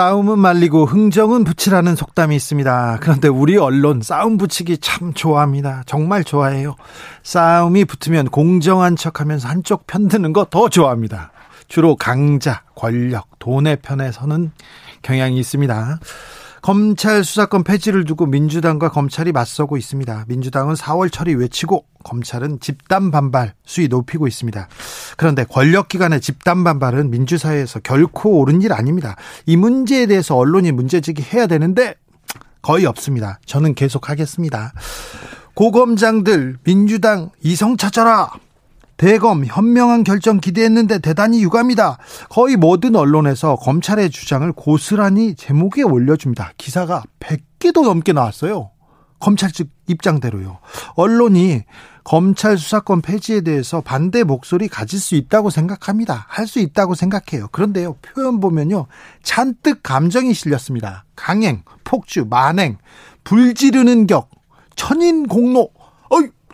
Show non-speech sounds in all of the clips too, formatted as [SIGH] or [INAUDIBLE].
싸움은 말리고 흥정은 붙이라는 속담이 있습니다. 그런데 우리 언론 싸움 붙이기 참 좋아합니다. 정말 좋아해요. 싸움이 붙으면 공정한 척 하면서 한쪽 편드는 거 더 좋아합니다. 주로 강자, 권력, 돈의 편에 서는 경향이 있습니다. 검찰 수사권 폐지를 두고 민주당과 검찰이 맞서고 있습니다. 민주당은 4월 처리 외치고 검찰은 집단 반발 수위 높이고 있습니다. 그런데 권력기관의 집단 반발은 민주사회에서 결코 옳은 일 아닙니다. 이 문제에 대해서 언론이 문제제기 해야 되는데 거의 없습니다. 저는 계속 하겠습니다. 고검장들 민주당 이성 찾아라. 대검 현명한 결정 기대했는데 대단히 유감이다. 거의 모든 언론에서 검찰의 주장을 고스란히 제목에 올려줍니다. 기사가 100개도 넘게 나왔어요. 검찰 측 입장대로요. 언론이 검찰 수사권 폐지에 대해서 반대 목소리 가질 수 있다고 생각합니다. 할 수 있다고 생각해요. 그런데요, 표현 보면요, 잔뜩 감정이 실렸습니다. 강행, 폭주, 만행, 불 지르는 격, 천인 공로,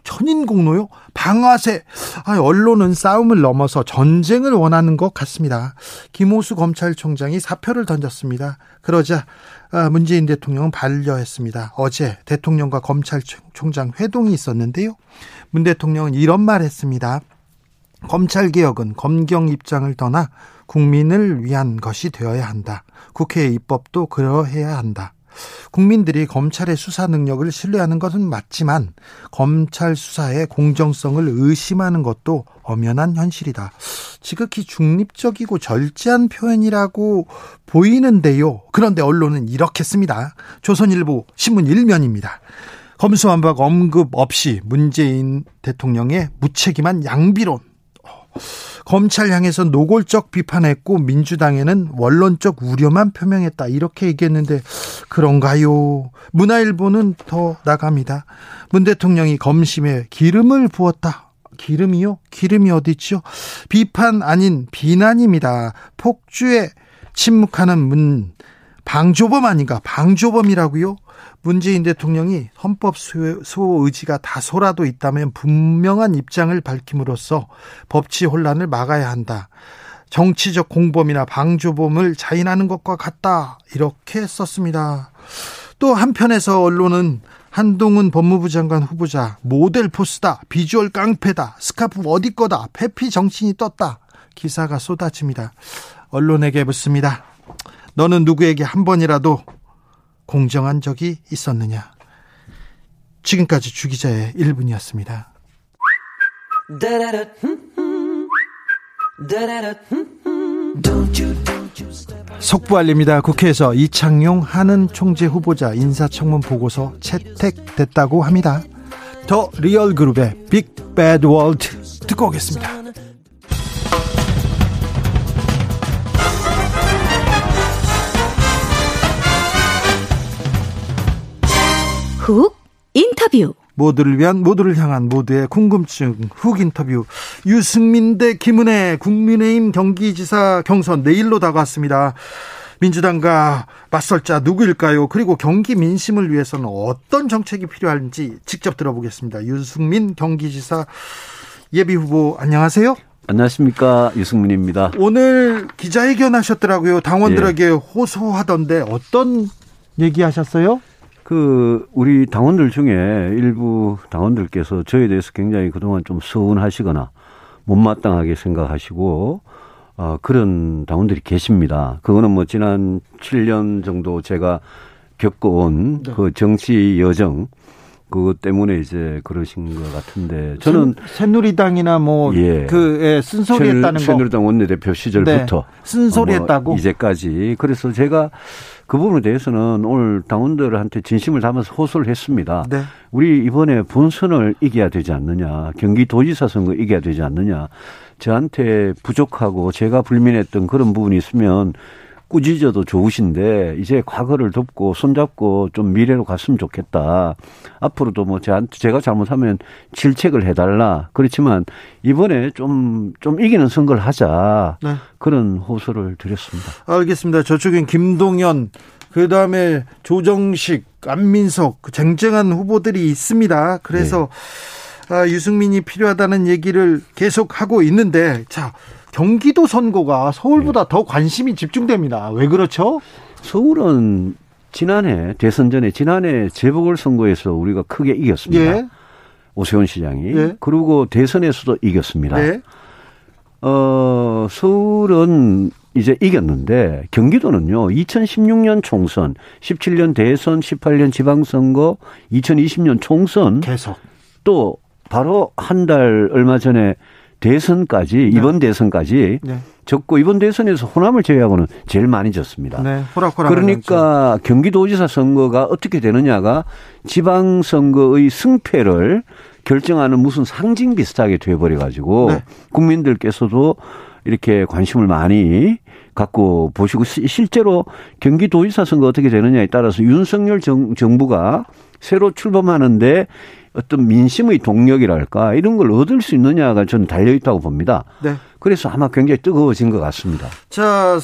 천인공로요? 방아쇠. 아, 언론은 싸움을 넘어서 전쟁을 원하는 것 같습니다. 김호수 검찰총장이 사표를 던졌습니다. 그러자 아, 문재인 대통령은 반려했습니다. 어제 대통령과 검찰총장 회동이 있었는데요. 문 대통령은 이런 말 했습니다. 검찰개혁은 검경 입장을 떠나 국민을 위한 것이 되어야 한다. 국회의 입법도 그러해야 한다. 국민들이 검찰의 수사 능력을 신뢰하는 것은 맞지만 검찰 수사의 공정성을 의심하는 것도 엄연한 현실이다. 지극히 중립적이고 절제한 표현이라고 보이는데요. 그런데 언론은 이렇게 씁니다. 조선일보 신문 1면입니다. 검수완박 언급 없이 문재인 대통령의 무책임한 양비론. 검찰 향해서 노골적 비판했고 민주당에는 원론적 우려만 표명했다 이렇게 얘기했는데 그런가요? 문화일보는 더 나갑니다. 문 대통령이 검심에 기름을 부었다. 기름이요? 기름이 어디 있죠? 비판 아닌 비난입니다. 폭주에 침묵하는 문 방조범 아닌가? 방조범이라고요? 문재인 대통령이 헌법 수호 의지가 다소라도 있다면 분명한 입장을 밝힘으로써 법치 혼란을 막아야 한다. 정치적 공범이나 방조범을 자인하는 것과 같다. 이렇게 썼습니다. 또 한편에서 언론은 한동훈 법무부 장관 후보자 모델 포스다. 비주얼 깡패다. 스카프 어디 거다. 페피 정신이 떴다. 기사가 쏟아집니다. 언론에게 묻습니다. 너는 누구에게 한 번이라도 공정한 적이 있었느냐. 지금까지 주기자의 1분이었습니다. 속보 알립니다. 국회에서 이창용 한은 총재 후보자 인사청문 보고서 채택됐다고 합니다. The Real Group의 Big Bad World 듣고 오겠습니다. 훅 인터뷰 모두를 위한 모두를 향한 모두의 궁금증 훅 인터뷰 유승민 대 김은혜 국민의힘 경기지사 경선 내일로 다가왔습니다. 민주당과 맞설 자 누구일까요? 그리고 경기 민심을 위해서는 어떤 정책이 필요한지 직접 들어보겠습니다. 유승민 경기지사 예비 후보 안녕하세요. 안녕하십니까 유승민입니다. 오늘 기자회견 하셨더라고요. 당원들에게 예. 호소하던데 어떤 얘기하셨어요? 그 우리 당원들 중에 일부 당원들께서 저에 대해서 굉장히 그동안 좀 서운하시거나 못마땅하게 생각하시고 어 그런 당원들이 계십니다. 그거는 뭐 지난 7년 정도 제가 겪어온 네. 그 정치 여정 그것 때문에 이제 그러신 것 같은데 저는 새누리당이나 뭐그 예. 예, 쓴소리했다는 거 새누리당 원내대표 시절부터 네. 쓴소리했다고 뭐 이제까지 그래서 제가 그 부분에 대해서는 오늘 당원들한테 진심을 담아서 호소를 했습니다. 네. 우리 이번에 본선을 이겨야 되지 않느냐, 경기도지사 선거 이겨야 되지 않느냐. 저한테 부족하고 제가 불민했던 그런 부분이 있으면 꾸짖어도 좋으신데 이제 과거를 덮고 손잡고 좀 미래로 갔으면 좋겠다. 앞으로도 뭐 제가 잘못하면 질책을 해달라. 그렇지만 이번에 좀좀 이기는 선거를 하자. 네. 그런 호소를 드렸습니다. 알겠습니다. 저쪽엔 김동연 그 다음에 조정식, 안민석 그 쟁쟁한 후보들이 있습니다. 그래서 네. 아, 유승민이 필요하다는 얘기를 계속 하고 있는데 자. 경기도 선거가 서울보다 네. 더 관심이 집중됩니다. 왜 그렇죠? 서울은 지난해 대선 전에 지난해 재보궐 선거에서 우리가 크게 이겼습니다. 예. 오세훈 시장이 예. 그리고 대선에서도 이겼습니다. 네. 어, 서울은 이제 이겼는데 경기도는요. 2016년 총선, 17년 대선, 18년 지방선거, 2020년 총선 계속 또 바로 한 달 얼마 전에 대선까지 네. 이번 대선까지 네. 졌고 이번 대선에서 호남을 제외하고는 제일 많이 졌습니다. 네. 호락호락 그러니까 경기도지사 선거가 어떻게 되느냐가 지방 선거의 승패를 결정하는 무슨 상징 비슷하게 돼버려 가지고 네. 국민들께서도 이렇게 관심을 많이 갖고 보시고 실제로 경기도지사 선거 어떻게 되느냐에 따라서 윤석열 정, 정부가 새로 출범하는데 어떤 민심의 동력이랄까 이런 걸 얻을 수 있느냐가 저는 달려 있다고 봅니다. 네. 그래서 아마 굉장히 뜨거워진 것 같습니다. 자,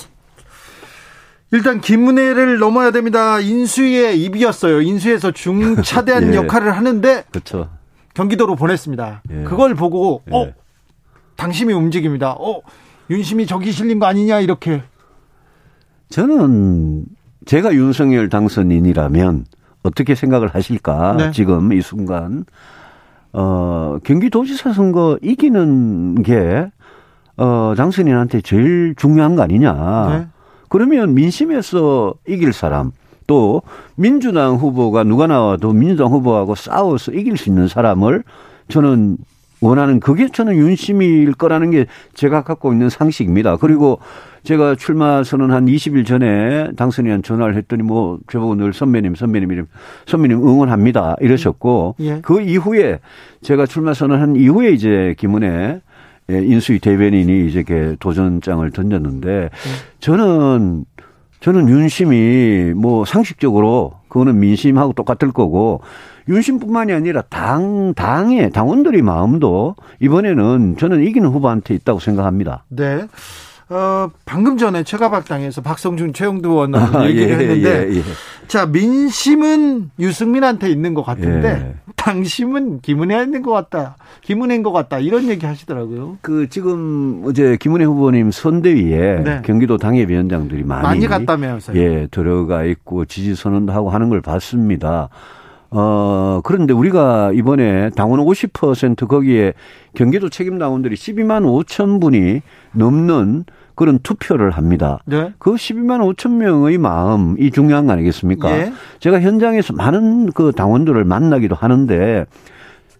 일단 김은혜를 넘어야 됩니다. 인수위의 입이었어요. 인수에서 중차대한 [LAUGHS] 예. 역할을 하는데 그렇죠. 경기도로 보냈습니다. 예. 그걸 보고 예. 어 당심이 움직입니다. 어 윤심이 저기 실린 거 아니냐 이렇게. 저는 제가 윤석열 당선인이라면 어떻게 생각을 하실까? 네. 지금 이 순간 어 경기도지사 선거 이기는 게 어, 당선인한테 제일 중요한 거 아니냐. 네. 그러면 민심에서 이길 사람 또 민주당 후보가 누가 나와도 민주당 후보하고 싸워서 이길 수 있는 사람을 저는 원하는 그게 저는 윤심일 거라는 게 제가 갖고 있는 상식입니다. 그리고 제가 출마 선언 한 20일 전에 당선인한 전화를 했더니 뭐 저보고 늘 선배님 선배님 이름 선배님 응원합니다 이러셨고 예. 그 이후에 제가 출마 선언한 이후에 이제 김은혜 예, 인수위 대변인이 이제 게 도전장을 던졌는데 예. 저는 저는 윤심이 뭐 상식적으로 그거는 민심하고 똑같을 거고 윤심뿐만이 아니라 당 당의 당원들의 마음도 이번에는 저는 이기는 후보한테 있다고 생각합니다. 네. 어, 방금 전에 최가박당에서 박성준, 최영두 의원 [LAUGHS] 아, 얘기를 예, 했는데, 예, 예. 자, 민심은 유승민한테 있는 것 같은데, 예. 당심은 김은혜에 있는 것 같다. 김은혜인 것 같다. 이런 얘기 하시더라고요. 그, 지금, 어제 김은혜 후보님 선대위에 네. 경기도 당협위원장들이 많이. 많이 갔다면서요. 예, 들어가 있고 지지 선언도 하고 하는 걸 봤습니다. 어, 그런데 우리가 이번에 당원 50% 거기에 경기도 책임 당원들이 12만 5천 분이 넘는 그런 투표를 합니다. 네. 그 12만 5천 명의 마음 이 중요한 거 아니겠습니까? 예. 제가 현장에서 많은 그 당원들을 만나기도 하는데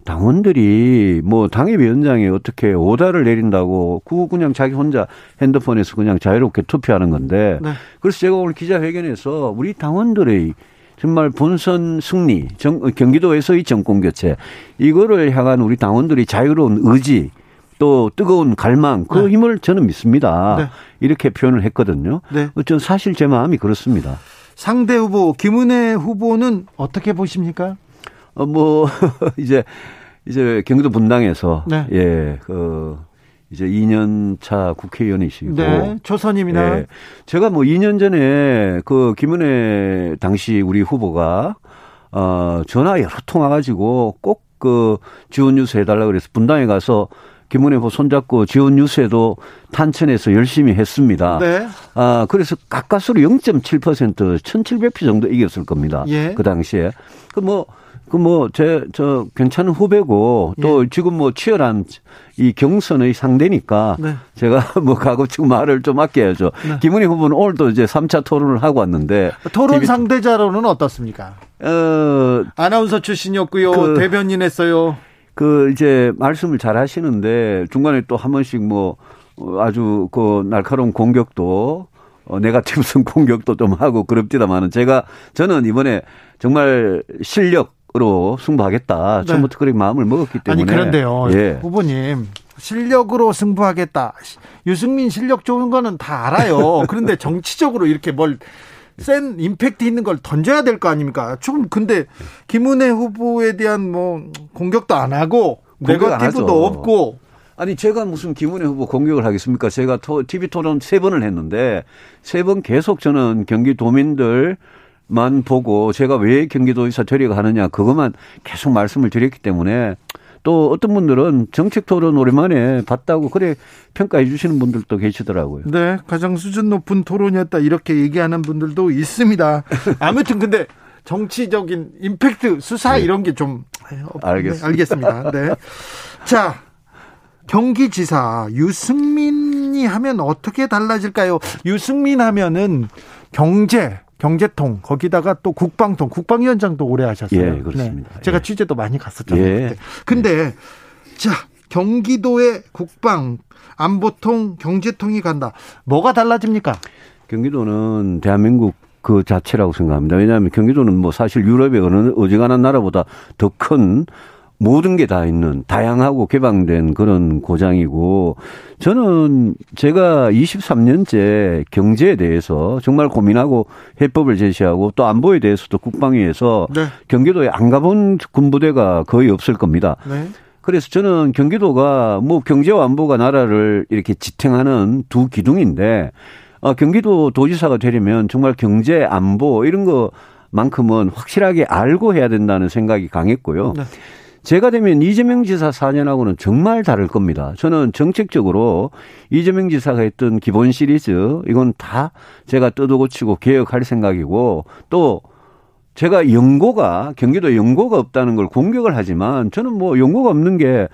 당원들이 뭐 당협위원장이 어떻게 오다를 내린다고 그거 그냥 자기 혼자 핸드폰에서 그냥 자유롭게 투표하는 건데 네. 그래서 제가 오늘 기자회견에서 우리 당원들의 정말 본선 승리, 정, 경기도에서의 정권 교체 이거를 향한 우리 당원들이 자유로운 의지 또 뜨거운 갈망 그 네. 힘을 저는 믿습니다. 네. 이렇게 표현을 했거든요. 네. 어쩐 사실 제 마음이 그렇습니다. 상대 후보 김은혜 후보는 어떻게 보십니까? 어 뭐 [LAUGHS] 이제 이제 경기도 분당에서 네. 예 그 이제 2년 차 국회의원이시고 네, 초선입니다. 예, 제가 뭐 2년 전에 그 김은혜 당시 우리 후보가 어 전화 여러 통 와가지고 꼭 그 지원 뉴스 해달라 그래서 분당에 가서 김은혜 후보 손잡고 지원 뉴스에도 탄천에서 열심히 했습니다. 네. 아 그래서 가까스로 0.7% 1,700표 정도 이겼을 겁니다. 예. 그 당시에 그뭐 그 뭐 제 저 괜찮은 후배고 또 예. 지금 뭐 치열한 이 경선의 상대니까 네. 제가 [LAUGHS] 뭐 가급적 말을 좀 아껴야죠. 네. 김은희 후보는 오늘도 이제 3차 토론을 하고 왔는데 토론 TV 상대자로는 어떻습니까? 어, 아나운서 출신이었고요. 그- 대변인 했어요. 그 이제 말씀을 잘 하시는데 중간에 또 한 번씩 뭐 어, 아주 그 날카로운 공격도 어, 네가티브성 [LAUGHS] 공격도 좀 하고 그럽디다만은 제가 저는 이번에 정말 실력 으로 승부하겠다. 네. 처음부터 그렇게 마음을 먹었기 때문에 아니 그런데요. 예. 후보님 실력으로 승부하겠다. 유승민 실력 좋은 거는 다 알아요. [LAUGHS] 그런데 정치적으로 이렇게 뭘 센 임팩트 있는 걸 던져야 될 거 아닙니까? 좀 근데 김은혜 후보에 대한 뭐 공격도 안 하고 네거티브도. 없고 아니 제가 무슨 김은혜 후보 공격을 하겠습니까? 제가 토, TV 토론 세 번을 했는데 세 번 계속 저는 경기도민들 만 보고 제가 왜 경기도에서 저리가 하느냐 그것만 계속 말씀을 드렸기 때문에 또 어떤 분들은 정책 토론 오랜만에 봤다고 그래 평가해 주시는 분들도 계시더라고요. 네, 가장 수준 높은 토론이었다 이렇게 얘기하는 분들도 있습니다. [LAUGHS] 아무튼 근데 정치적인 임팩트 수사 이런 게좀 네. 알겠습니다. 알겠습니다. 네. 자, 경기지사 유승민이 하면 어떻게 달라질까요? 유승민 하면은 경제 경제통 거기다가 또 국방통 국방위원장도 오래 하셨어요. 예, 그렇습니다. 네. 제가 예. 취재도 많이 갔었잖아요. 예. 그때. 근데 자 경기도의 국방 안보통 경제통이 간다. 뭐가 달라집니까? 경기도는 대한민국 그 자체라고 생각합니다. 왜냐하면 경기도는 뭐 사실 유럽의 어느 어지간한 나라보다 더 큰 모든 게 다 있는 다양하고 개방된 그런 고장이고 저는 제가 23년째 경제에 대해서 정말 고민하고 해법을 제시하고 또 안보에 대해서도 국방위에서 네. 경기도에 안 가본 군부대가 거의 없을 겁니다. 네. 그래서 저는 경기도가 뭐 경제와 안보가 나라를 이렇게 지탱하는 두 기둥인데 어, 경기도 도지사가 되려면 정말 경제 안보 이런 거만큼은 확실하게 알고 해야 된다는 생각이 강했고요. 네. 제가 되면 이재명 지사 4년하고는 정말 다를 겁니다. 저는 정책적으로 이재명 지사가 했던 기본 시리즈 이건 다 제가 뜯어고치고 개혁할 생각이고 또 제가 연고가 경기도에 연고가 없다는 걸 공격을 하지만 저는 뭐 연고가 없는 게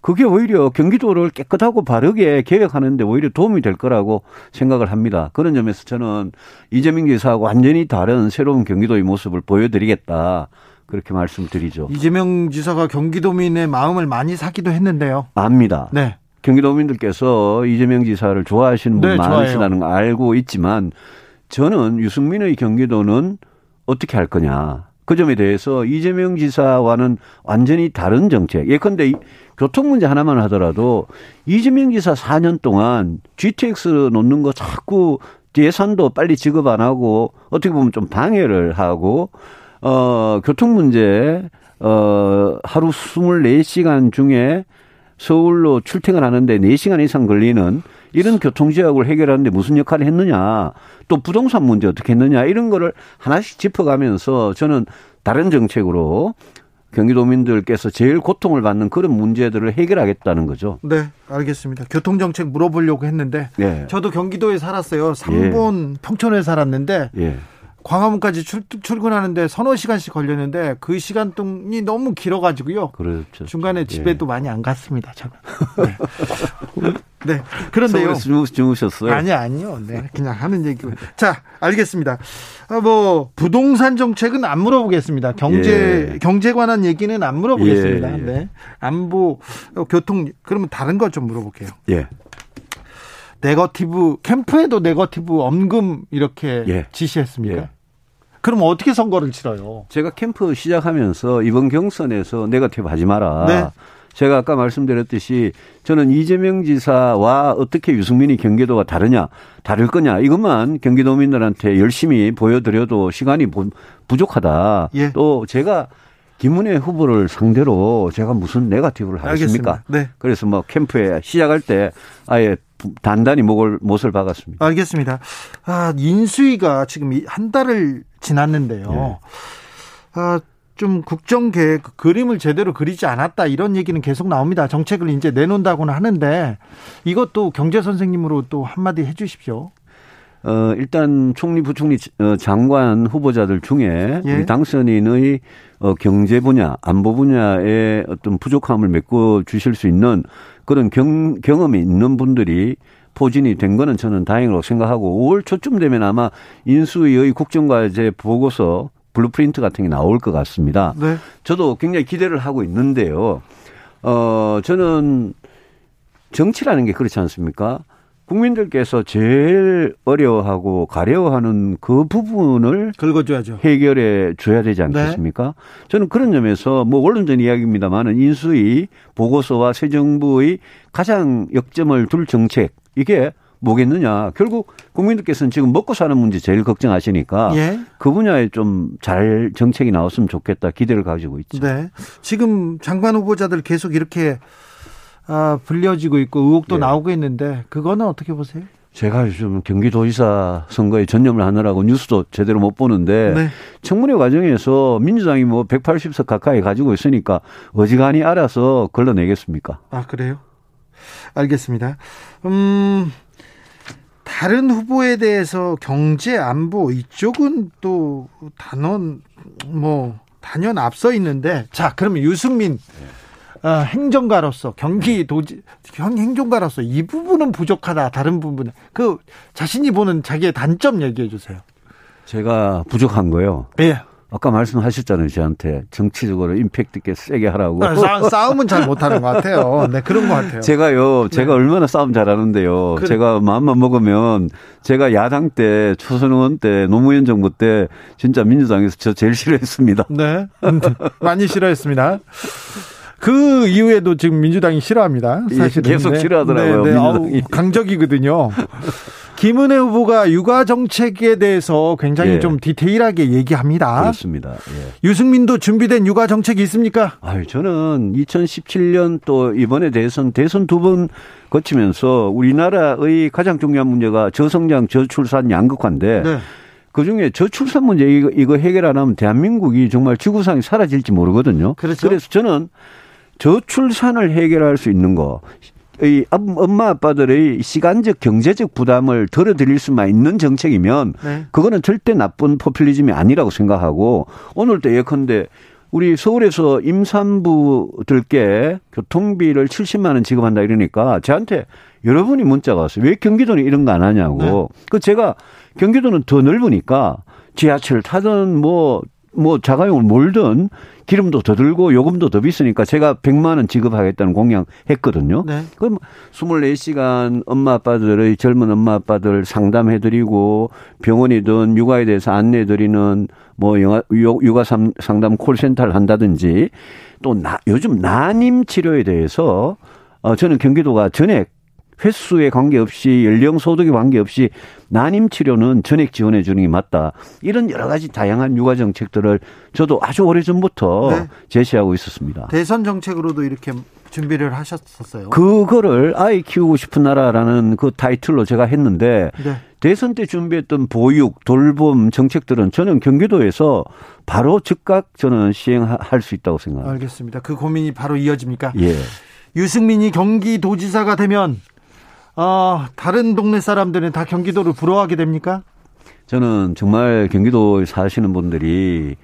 그게 오히려 경기도를 깨끗하고 바르게 개혁하는데 오히려 도움이 될 거라고 생각을 합니다. 그런 점에서 저는 이재명 지사하고 완전히 다른 새로운 경기도의 모습을 보여드리겠다. 그렇게 말씀드리죠. 이재명 지사가 경기도민의 마음을 많이 사기도 했는데요. 압니다. 네. 경기도민들께서 이재명 지사를 좋아하시는 분 네, 많으시다는 걸 알고 있지만 저는 유승민의 경기도는 어떻게 할 거냐. 그 점에 대해서 이재명 지사와는 완전히 다른 정책. 예컨대 이 교통 문제 하나만 하더라도 이재명 지사 4년 동안 GTX 놓는 거 자꾸 예산도 빨리 지급 안 하고 어떻게 보면 좀 방해를 하고 어 교통 문제 어 하루 24시간 중에 서울로 출퇴근 하는데 4시간 이상 걸리는 이런 교통지역을 해결하는데 무슨 역할을 했느냐. 또 부동산 문제 어떻게 했느냐. 이런 거를 하나씩 짚어가면서 저는 다른 정책으로 경기도민들께서 제일 고통을 받는 그런 문제들을 해결하겠다는 거죠. 네, 알겠습니다. 교통정책 물어보려고 했는데 예. 저도 경기도에 살았어요. 삼본 평촌에 살았는데 예. 광화문까지 출, 출근하는데 서너 시간씩 걸렸는데 그 시간 동이 너무 길어가지고요. 그렇죠. 중간에 집에도 예. 많이 안 갔습니다. 저는. 네. 네. 그런데요. 주무셨어요? 아니 아니요. 네. 그냥 하는 얘기고. 자, 알겠습니다. 아, 뭐 부동산 정책은 안 물어보겠습니다. 경제 예. 경제 관한 얘기는 안 물어보겠습니다. 예, 예. 네. 안보 어, 교통 그러면 다른 거좀 물어볼게요. 예. 네거티브 캠프에도 네거티브 엄금 이렇게 예. 지시했습니까? 예. 그럼 어떻게 선거를 치러요? 제가 캠프 시작하면서 이번 경선에서 네거티브 하지 마라. 네. 제가 아까 말씀드렸듯이 저는 이재명 지사와 어떻게 유승민이 경기도가 다르냐, 다를 거냐, 이것만 경기도민들한테 열심히 보여드려도 시간이 부- 부족하다. 예. 또 제가 김은혜 후보를 상대로 제가 무슨 네거티브를 하겠습니까? 네. 그래서 뭐 캠프에 시작할 때 아예 단단히 목을, 못을 박았습니다. 알겠습니다. 아, 인수위가 지금 이- 한 달을 지났는데요. 네. 아, 좀 국정 계획 그림을 제대로 그리지 않았다 이런 얘기는 계속 나옵니다. 정책을 이제 내놓는다고는 하는데 이것도 경제 선생님으로 또 한마디 해 주십시오. 어, 일단 총리, 부총리, 어, 장관 후보자들 중에 예. 우리 당선인의 어, 경제 분야, 안보 분야에 어떤 부족함을 메꿔 주실 수 있는 그런 경, 경험이 있는 분들이 포진이 된 거는 저는 다행이라고 생각하고 5월 초쯤 되면 아마 인수위의 국정과제 보고서 blueprint 같은 게 나올 것 같습니다. 네. 저도 굉장히 기대를 하고 있는데요. 어, 저는 정치라는 게 그렇지 않습니까? 국민들께서 제일 어려워하고 가려워하는 그 부분을 긁어줘야죠. 해결해 줘야 되지 않겠습니까? 저는 그런 점에서 뭐 원론적 이야기입니다만은 인수위 보고서와 새 정부의 가장 역점을 둘 정책 이게 뭐겠느냐? 결국 국민들께서는 지금 먹고 사는 문제 제일 걱정하시니까 예. 그 분야에 좀 잘 정책이 나왔으면 좋겠다 기대를 가지고 있죠. 네. 지금 장관 후보자들 계속 이렇게 아, 불려지고 있고 의혹도 네. 나오고 있는데 그거는 어떻게 보세요? 제가 요즘 경기도지사 선거에 전념을 하느라고 뉴스도 제대로 못 보는데 네. 청문회 과정에서 민주당이 뭐 180석 가까이 가지고 있으니까 어지간히 알아서 걸러내겠습니까? 아, 그래요? 알겠습니다. 음, 다른 후보에 대해서 경제 안보 이쪽은 또 단원 뭐 단연 앞서 있는데 자 그러면 유승민 아, 행정가로서 경기도지 형 행정가로서 이 부분은 부족하다 다른 부분은 그 자신이 보는 자기의 단점 얘기해 주세요. 제가 부족한 거요. 예. 아까 말씀하셨잖아요, 저한테 정치적으로 임팩트 있게 세게 하라고. 아, 싸, 싸움은 잘 못하는 것 같아요. 네 그런 것 같아요. 제가요, 제가 얼마나 싸움 잘하는데요. 그래. 제가 마음만 먹으면 제가 야당 때, 초선 의원 때, 노무현 정부 때 진짜 민주당에서 저 제일 싫어했습니다. 네. [LAUGHS] 많이 싫어했습니다. 그 이후에도 지금 민주당이 싫어합니다. 예, 사실은. 계속 싫어하더라고요, 네, 네. 민주당이. 강적이거든요. 김은혜 후보가 육아 정책에 대해서 굉장히 예. 좀 디테일하게 얘기합니다. 그렇습니다. 예. 유승민도 준비된 육아 정책이 있습니까? 아유, 저는 2017년 또 이번에 대선, 대선 두 번 거치면서 우리나라의 가장 중요한 문제가 저성장, 저출산 양극화인데 네. 그 중에 저출산 문제 이거, 이거 해결 안 하면 대한민국이 정말 지구상이 사라질지 모르거든요. 그렇죠. 래서 저는 저출산을 해결할 수 있는 거, 이 엄- 엄마 아빠들의 시간적 경제적 부담을 덜어드릴 수만 있는 정책이면 네. 그거는 절대 나쁜 포퓰리즘이 아니라고 생각하고 오늘도 예컨대 우리 서울에서 임산부들께 교통비를 70만 원 지급한다 이러니까 저한테 여러분이 문자가 왔어요. 왜 경기도는 이런 거 안 하냐고. 그 제가 경기도는 더 넓으니까 지하철 타든 뭐, 뭐 자가용을 몰든 기름도 더 들고 요금도 더 비싸니까 제가 100만 원 지급하겠다는 공약 했거든요. 네. 그럼 24시간 엄마 아빠들의 젊은 엄마 아빠들 상담해 드리고 병원이든 육아에 대해서 안내해 드리는 뭐 유- 육아 삼- 상담 콜센터를 한다든지 또 나, 요즘 난임 치료에 대해서 어 저는 경기도가 전액 횟수에 관계없이 연령 소득에 관계없이 난임 치료는 전액 지원해 주는 게 맞다. 이런 여러 가지 다양한 육아 정책들을 저도 아주 오래 전부터 네. 제시하고 있었습니다. 대선 정책으로도 이렇게 준비를 하셨었어요. 그거를 아이 키우고 싶은 나라라는 그 타이틀로 제가 했는데 네. 대선 때 준비했던 보육, 돌봄 정책들은 저는 경기도에서 바로 즉각 저는 시행할 수 있다고 생각합니다. 알겠습니다. 그 고민이 바로 이어집니까? 예. 유승민이 경기도지사가 되면 어, 다른 동네 사람들은 다 경기도를 부러워하게 됩니까? 저는 정말 경기도에 사시는 분들이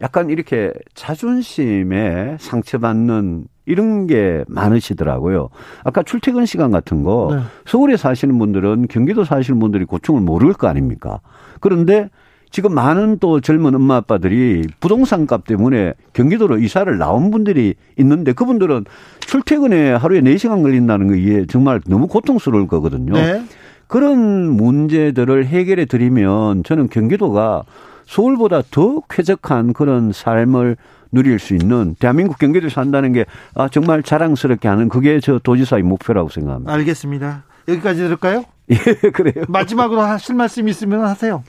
약간 이렇게 자존심에 상처받는 이런 게 많으시더라고요. 아까 출퇴근 시간 같은 거 네. 서울에 사시는 분들은 경기도 사시는 분들이 고충을 모를 거 아닙니까? 그런데 지금 많은 또 젊은 엄마 아빠들이 부동산 값 때문에 경기도로 이사를 나온 분들이 있는데 그분들은 출퇴근에 하루에 4시간 걸린다는 게 이게 정말 너무 고통스러울 거거든요. 네. 그런 문제들을 해결해 드리면 저는 경기도가 서울보다 더 쾌적한 그런 삶을 누릴 수 있는 대한민국 경기도에 산다는 게 아, 정말 자랑스럽게 하는 그게 저 도지사의 목표라고 생각합니다. 알겠습니다. 여기까지 들을까요? [LAUGHS] 예, 그래요. 마지막으로 하실 말씀 있으면 하세요.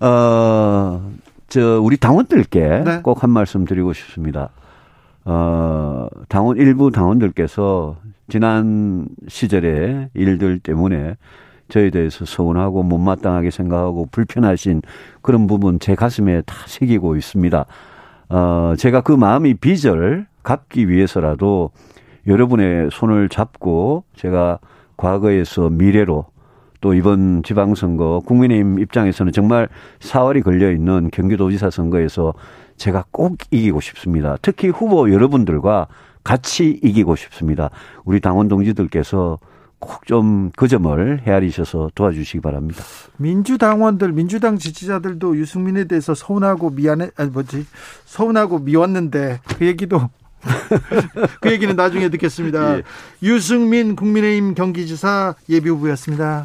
어, 저, 우리 당원들께 네. 꼭한 말씀 드리고 싶습니다. 어, 당원, 일부 당원들께서 지난 시절의 일들 때문에 저에 대해서 서운하고 못마땅하게 생각하고 불편하신 그런 부분 제 가슴에 다 새기고 있습니다. 어, 제가 그 마음이 빚을 갚기 위해서라도 여러분의 손을 잡고 제가 과거에서 미래로 또 이번 지방선거 국민의힘 입장에서는 정말 4월이 걸려 있는 경기도지사 선거에서 제가 꼭 이기고 싶습니다. 특히 후보 여러분들과 같이 이기고 싶습니다. 우리 당원 동지들께서 꼭 좀 그 점을 헤아리셔서 도와주시기 바랍니다. 민주당원들, 민주당 지지자들도 유승민에 대해서 서운하고 미안해, 아니 뭐지, 서운하고 미웠는데 그 얘기도 [LAUGHS] 그 얘기는 나중에 듣겠습니다. 예. 유승민 국민의힘 경기지사 예비후보였습니다.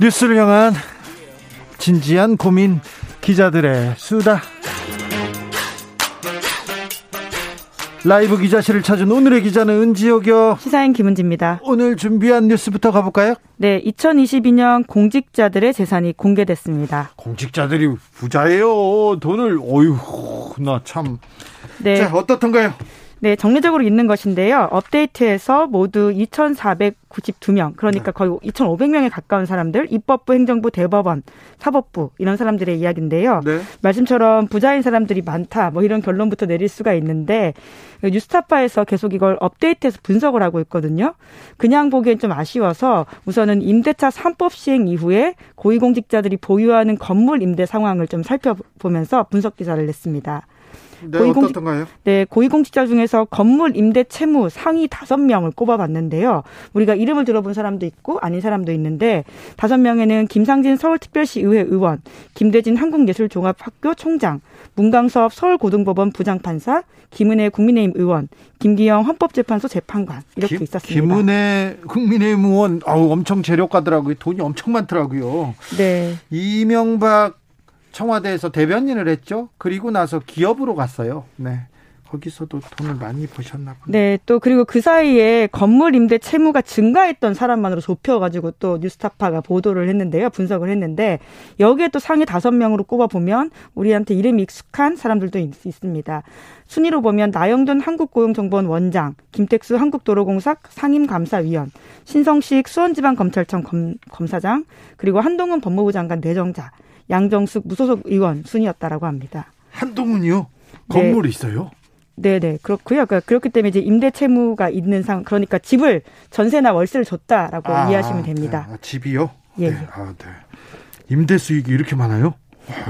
뉴스를 향한 진지한 고민 기자들의 수다. 라이브 기자실을 찾은 오늘의 기자는 은지옥이요. 시사인 김은지입니다. 오늘 준비한 뉴스부터 가볼까요? 네, 2022년 공직자들의 재산이 공개됐습니다. 공직자들이 부자예요. 돈을 어휴, 나 참. 네. 자, 어떻던가요? 네, 정례적으로 있는 것인데요. 업데이트에서 모두 2,492명, 그러니까 네. 거의 2,500명에 가까운 사람들, 입법부, 행정부, 대법원, 사법부 이런 사람들의 이야기인데요. 네. 말씀처럼 부자인 사람들이 많다, 뭐 이런 결론부터 내릴 수가 있는데 뉴스타파에서 계속 이걸 업데이트해서 분석을 하고 있거든요. 그냥 보기엔 좀 아쉬워서 우선은 임대차 3법 시행 이후에 고위공직자들이 보유하는 건물 임대 상황을 좀 살펴보면서 분석 기사를 냈습니다. 네, 고위공직, 어떻던가요? 네, 고위공직자 중에서 건물 임대 채무 상위 다섯 명을 꼽아봤는데요. 우리가 이름을 들어본 사람도 있고 아닌 사람도 있는데 다섯 명에는 김상진 서울특별시 의회 의원, 김대진 한국예술종합학교 총장, 문강섭 서울고등법원 부장판사, 김은혜 국민의힘 의원, 김기영 헌법재판소 재판관 이렇게 김, 있었습니다. 김은혜 국민의힘 의원 아우 엄청 재력가더라고요. 돈이 엄청 많더라고요. 네. 이명박 청와대에서 대변인을 했죠. 그리고 나서 기업으로 갔어요. 네. 거기서도 돈을 많이 버셨나 보네. 네, 또 그리고 그 사이에 건물 임대 채무가 증가했던 사람만으로 좁혀가지고 또 뉴스타파가 보도를 했는데요, 분석을 했는데 여기에 또 상위 다섯 명으로 꼽아 보면 우리한테 이름이 익숙한 사람들도 있, 있습니다. 순위로 보면 나영돈 한국고용정보원 원장, 김택수 한국도로공사 상임감사위원, 신성식 수원지방검찰청 검, 검사장, 그리고 한동훈 법무부 장관 내정자, 양정숙 무소속 의원 순이었다라고 합니다. 한동훈이요? 건물이 네. 있어요? 네네 그렇고요. 그러니까 그렇기 때문에 이제 임대 채무가 있는 상 그러니까 집을 전세나 월세를 줬다라고 아, 이해하시면 됩니다. 네. 아, 집이요? 예. 네. 아, 네. 임대 수익이 이렇게 많아요?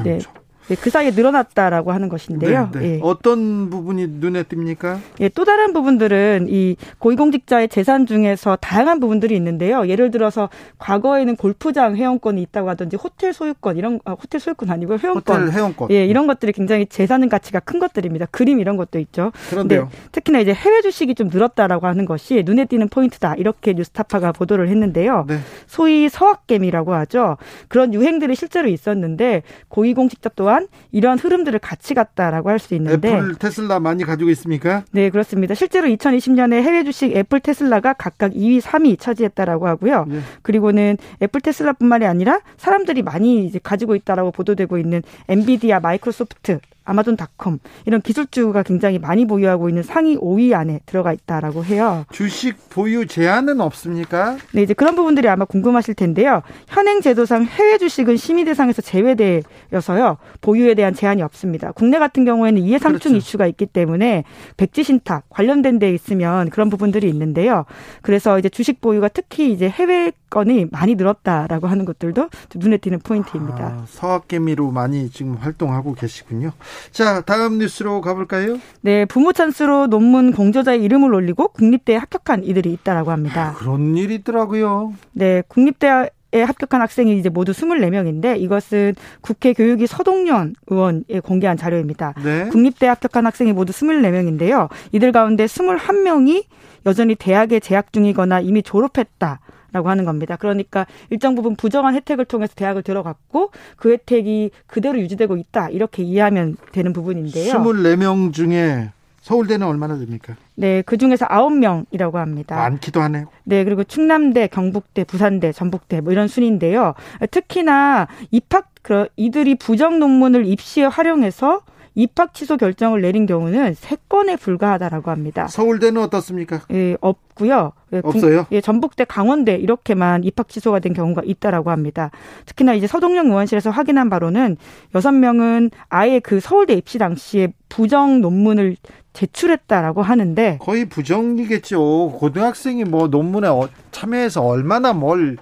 네. 참. 네, 그 사이에 늘어났다라고 하는 것인데요. 네, 네. 예. 어떤 부분이 눈에 띕니까? 예, 또 다른 부분들은 이 고위공직자의 재산 중에서 다양한 부분들이 있는데요. 예를 들어서 과거에는 골프장 회원권이 있다고 하든지 호텔 소유권 이런 아, 호텔 소유권 아니고 회원권, 호텔 회원권, 예, 이런 것들이 굉장히 재산 가치가 큰 것들입니다. 그림 이런 것도 있죠. 그런데요. 특히나 이제 해외 주식이 좀 늘었다라고 하는 것이 눈에 띄는 포인트다 이렇게 뉴스타파가 보도를 했는데요. 네. 소위 서학개미라고 하죠. 그런 유행들이 실제로 있었는데 고위공직자 또한 또한 이러한 흐름들을 같이 갔다라고 할 수 있는데 애플 테슬라 많이 가지고 있습니까? 네 그렇습니다. 실제로 2020년에 해외 주식 애플 테슬라가 각각 2위, 3위 차지했다라고 하고요. 예. 그리고는 애플 테슬라뿐만이 아니라 사람들이 많이 이제 가지고 있다라고 보도되고 있는 엔비디아, 마이크로소프트 아마존닷컴 이런 기술주가 굉장히 많이 보유하고 있는 상위 5위 안에 들어가 있다라고 해요. 주식 보유 제한은 없습니까? 네, 이제 그런 부분들이 아마 궁금하실 텐데요. 현행 제도상 해외 주식은 심의 대상에서 제외되어서요. 보유에 대한 제한이 없습니다. 국내 같은 경우에는 이해상충 그렇죠. 이슈가 있기 때문에 백지 신탁 관련된 데 있으면 그런 부분들이 있는데요. 그래서 이제 주식 보유가 특히 이제 해외 건이 많이 늘었다라고 하는 것들도 눈에 띄는 포인트입니다. 아, 서학개미로 많이 지금 활동하고 계시군요. 자, 다음 뉴스로 가볼까요? 네, 부모 찬스로 논문 공저자의 이름을 올리고 국립대에 합격한 이들이 있다라고 합니다. 아, 그런 일이 있더라고요. 네, 국립대 에 합격한 학생이 이제 모두 24명인데 이것은 국회 교육위 서동연 의원에 공개한 자료입니다. 네. 국립대 합격한 학생이 모두 24명인데요. 이들 가운데 21명이 여전히 대학에 재학 중이거나 이미 졸업했다. 라고 하는 겁니다. 그러니까 일정 부분 부정한 혜택을 통해서 대학을 들어갔고 그 혜택이 그대로 유지되고 있다. 이렇게 이해하면 되는 부분인데요. 24명 중에 서울대는 얼마나 됩니까? 네, 그 중에서 아홉 명이라고 합니다. 많기도 하네요. 네, 그리고 충남대, 경북대, 부산대, 전북대 뭐 이런 순인데요. 특히나 입학 그 이들이 부정 논문을 입시에 활용해서 입학 취소 결정을 내린 경우는 세 건에 불과하다라고 합니다. 서울대는 어떻습니까? 예, 없고요. 예, 없어요? 예, 전북대, 강원대 이렇게만 입학 취소가 된 경우가 있다라고 합니다. 특히나 이제 서동용 의원실에서 확인한 바로는 여섯 명은 아예 그 서울대 입시 당시에 부정 논문을 제출했다라고 하는데 거의 부정이겠죠. 고등학생이 뭐 논문에 어, 참여해서 얼마나 뭘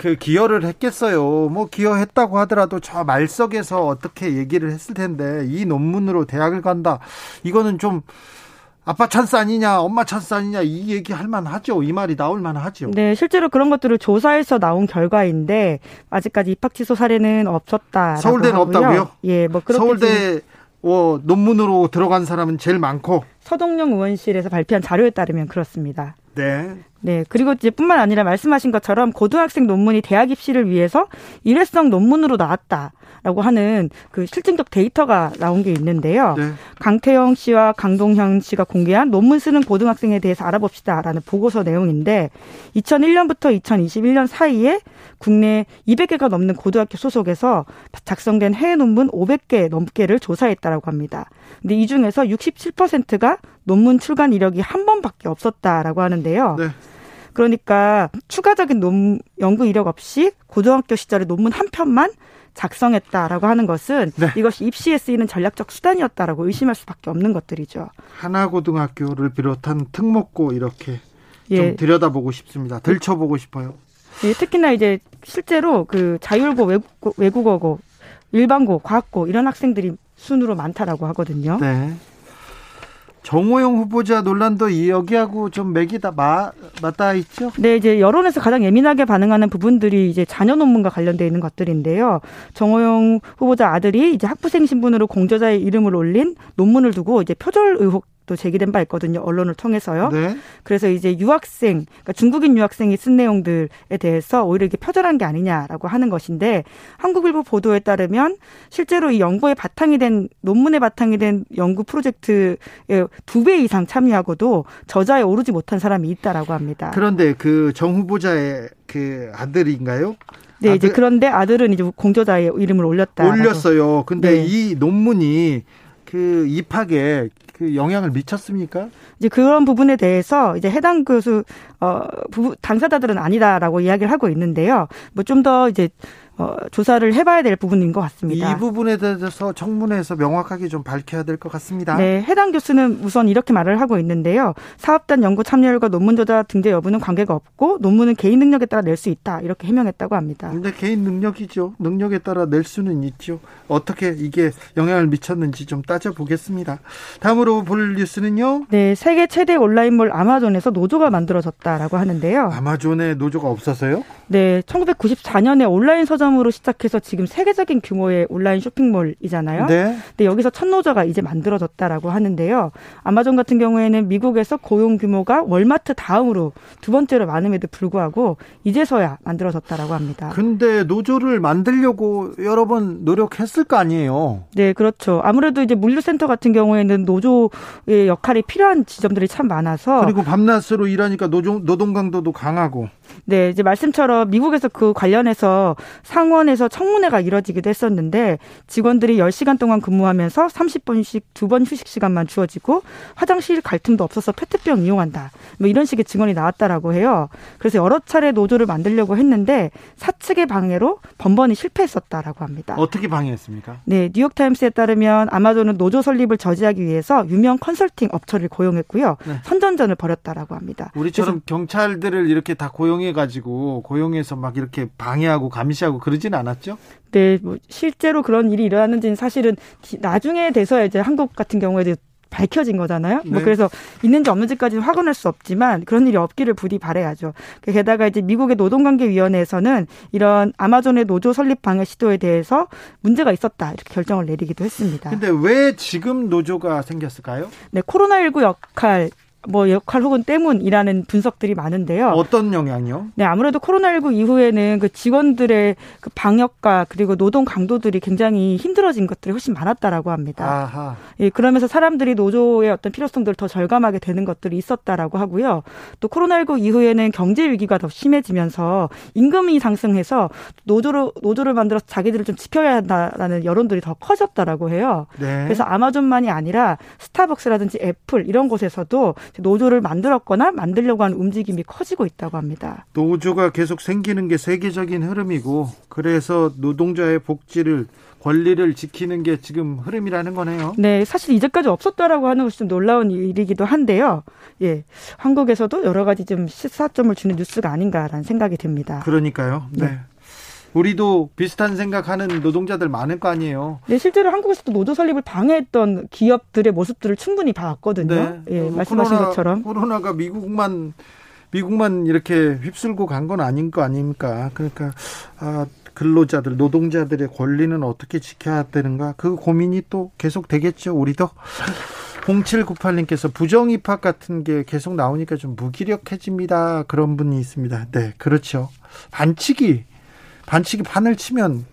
그 기여를 했겠어요. 뭐 기여했다고 하더라도 저 말석에서 어떻게 얘기를 했을 텐데 이 논문으로 대학을 간다. 이거는 좀 아빠 찬스 아니냐, 엄마 찬스 아니냐 이 얘기 할 만하죠. 이 말이 나올 만하죠. 네, 실제로 그런 것들을 조사해서 나온 결과인데 아직까지 입학 취소 사례는 없었다. 서울대는 하고요. 없다고요? 예, 뭐 그렇게 서울대 어, 논문으로 들어간 사람은 제일 많고 서동영 의원실에서 발표한 자료에 따르면 그렇습니다. 네. 네. 그리고 이제 뿐만 아니라 말씀하신 것처럼 고등학생 논문이 대학 입시를 위해서 일회성 논문으로 나왔다라고 하는 그 실증적 데이터가 나온 게 있는데요. 네. 강태영 씨와 강동현 씨가 공개한 논문 쓰는 고등학생에 대해서 알아봅시다라는 보고서 내용인데 2001년부터 2021년 사이에 국내 200개가 넘는 고등학교 소속에서 작성된 해외 논문 500개 넘게를 조사했다라고 합니다. 근데 이 중에서 67%가 논문 출간 이력이 한 번밖에 없었다라고 하는데요. 네. 그러니까 추가적인 논, 연구 이력 없이 고등학교 시절에 논문 한 편만 작성했다라고 하는 것은 네. 이것이 입시에 쓰이는 전략적 수단이었다라고 의심할 수밖에 없는 것들이죠. 하나고등학교를 비롯한 특목고 이렇게 예. 좀 들여다보고 싶습니다. 들춰보고 싶어요. 예, 특히나 이제 실제로 그 자율고 외국고, 외국어고 일반고 과학고 이런 학생들이 순으로 많다라고 하거든요. 네. 정호영 후보자 논란도 여기하고 좀 맥이 다 마, 맞닿아 있죠? 네, 이제 여론에서 가장 예민하게 반응하는 부분들이 이제 자녀 논문과 관련되어 있는 것들인데요. 정호영 후보자 아들이 이제 학부생 신분으로 공저자의 이름을 올린 논문을 두고 이제 표절 의혹 또 제기된 바 있거든요. 언론을 통해서요. 네. 그래서 이제 유학생, 그러니까 중국인 유학생이 쓴 내용들에 대해서 오히려 이게 표절한 게 아니냐라고 하는 것인데 한국일보 보도에 따르면 실제로 이 연구에 바탕이 된 논문에 바탕이 된 연구 프로젝트에 두 배 이상 참여하고도 저자에 오르지 못한 사람이 있다라고 합니다. 그런데 그 정 후보자의 그 아들인가요? 네, 아들, 이제 그런데 아들은 이제 공저자의 이름을 올렸다. 올렸어요. 근데 네. 이 논문이 그 입학에 그 영향을 미쳤습니까? 이제 그런 부분에 대해서 이제 해당 교수 어 부부, 당사자들은 아니다라고 이야기를 하고 있는데요. 뭐 좀 더 이제 어, 조사를 해봐야 될 부분인 것 같습니다. 이 부분에 대해서 청문회에서 명확하게 좀 밝혀야 될 것 같습니다. 네, 해당 교수는 우선 이렇게 말을 하고 있는데요. 사업단 연구 참여율과 논문 저자 등재 여부는 관계가 없고 논문은 개인 능력에 따라 낼 수 있다 이렇게 해명했다고 합니다. 근데 개인 능력이죠. 능력에 따라 낼 수는 있죠. 어떻게 이게 영향을 미쳤는지 좀 따져보겠습니다. 다음으로 볼 뉴스는요. 네, 세계 최대 온라인몰 아마존에서 노조가 만들어졌다라고 하는데요. 아마존에 노조가 없어서요? 네, 1994년에 온라인 서점 서점으로 시작해서 지금 세계적인 규모의 온라인 쇼핑몰이잖아요. 네. 근데 여기서 첫 노조가 이제 만들어졌다라고 하는데요. 아마존 같은 경우에는 미국에서 고용 규모가 월마트 다음으로 두 번째로 많음에도 불구하고 이제서야 만들어졌다라고 합니다. 근데 노조를 만들려고 여러 번 노력했을 거 아니에요. 네, 그렇죠. 아무래도 이제 물류센터 같은 경우에는 노조의 역할이 필요한 지점들이 참 많아서 그리고 밤낮으로 일하니까 노동 노동 강도도 강하고 네, 이제 말씀처럼 미국에서 그 관련해서 상원에서 청문회가 이뤄지기도 했었는데 직원들이 10시간 동안 근무하면서 30분씩 두 번 휴식 시간만 주어지고 화장실 갈 틈도 없어서 페트병 이용한다. 뭐 이런 식의 증언이 나왔다라고 해요. 그래서 여러 차례 노조를 만들려고 했는데 사측의 방해로 번번이 실패했었다라고 합니다. 어떻게 방해했습니까? 네, 뉴욕타임스에 따르면 아마존은 노조 설립을 저지하기 위해서 유명 컨설팅 업체를 고용했고요. 네. 선전전을 벌였다라고 합니다. 우리처럼 경찰들을 이렇게 다 고용해 가지고 고용해서 막 이렇게 방해하고 감시하고 그러진 않았죠? 네, 뭐 실제로 그런 일이 일어났는지는 사실은 나중에 돼서 이제 한국 같은 경우에도 밝혀진 거잖아요. 뭐 네. 뭐 그래서 있는지 없는지까지는 확인할 수 없지만 그런 일이 없기를 부디 바래야죠. 게다가 이제 미국의 노동관계위원회에서는 이런 아마존의 노조 설립 방해 시도에 대해서 문제가 있었다 이렇게 결정을 내리기도 했습니다. 근데 왜 지금 노조가 생겼을까요? 네, 코로나19 역할 뭐 역할 혹은 때문이라는 분석들이 많은데요. 어떤 영향이요? 네, 아무래도 코로나19 이후에는 그 직원들의 그 방역과 그리고 노동 강도들이 굉장히 힘들어진 것들이 훨씬 많았다라고 합니다. 아하. 예, 그러면서 사람들이 노조의 어떤 필요성들을 더 절감하게 되는 것들이 있었다라고 하고요. 또 코로나19 이후에는 경제 위기가 더 심해지면서 임금이 상승해서 노조로 노조를 만들어서 자기들을 좀 지켜야 한다라는 여론들이 더 커졌다라고 해요. 네. 그래서 아마존만이 아니라 스타벅스라든지 애플 이런 곳에서도 노조를 만들었거나 만들려고 하는 움직임이 커지고 있다고 합니다. 노조가 계속 생기는 게 세계적인 흐름이고 그래서 노동자의 복지를 권리를 지키는 게 지금 흐름이라는 거네요. 네, 사실 이제까지 없었다라고 하는 것이 좀 놀라운 일이기도 한데요. 예, 한국에서도 여러 가지 좀 시사점을 주는 뉴스가 아닌가라는 생각이 듭니다. 그러니까요. 네. 네. 우리도 비슷한 생각하는 노동자들 많을 거 아니에요. 네, 실제로 한국에서도 노조 설립을 방해했던 기업들의 모습들을 충분히 봐왔거든요. 네. 예, 어, 말씀하신 코로나, 것처럼. 코로나가 미국만 미국만 이렇게 휩쓸고 간 건 아닌 거 아닙니까? 그러니까 아, 근로자들, 노동자들의 권리는 어떻게 지켜야 되는가? 그 고민이 또 계속 되겠죠. 우리도. 0798님께서 부정 입학 같은 게 계속 나오니까 좀 무기력해집니다. 그런 분이 있습니다. 네, 그렇죠. 반칙이 반칙이 판을 치면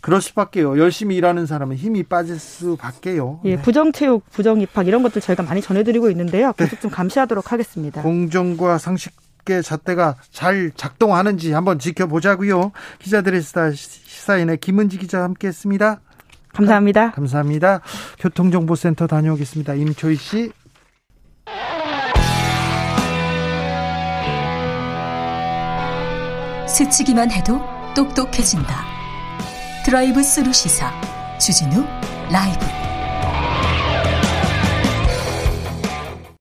그럴 수밖에요. 열심히 일하는 사람은 힘이 빠질 수밖에요. 예, 네. 부정체육, 부정입학 이런 것들 저희가 많이 전해드리고 있는데요. 네. 계속 네. 좀 감시하도록 하겠습니다. 공정과 상식의 잣대가 잘 작동하는지 한번 지켜보자고요. 기자들의 시사, 시사인의 김은지 기자 함께했습니다. 감사합니다. 감 사합니다. 교통정보센터 다녀오겠습니다. 임초희 씨. 스치기만 해도 똑똑해진다. 드라이브 스루 시사 주진우 라이브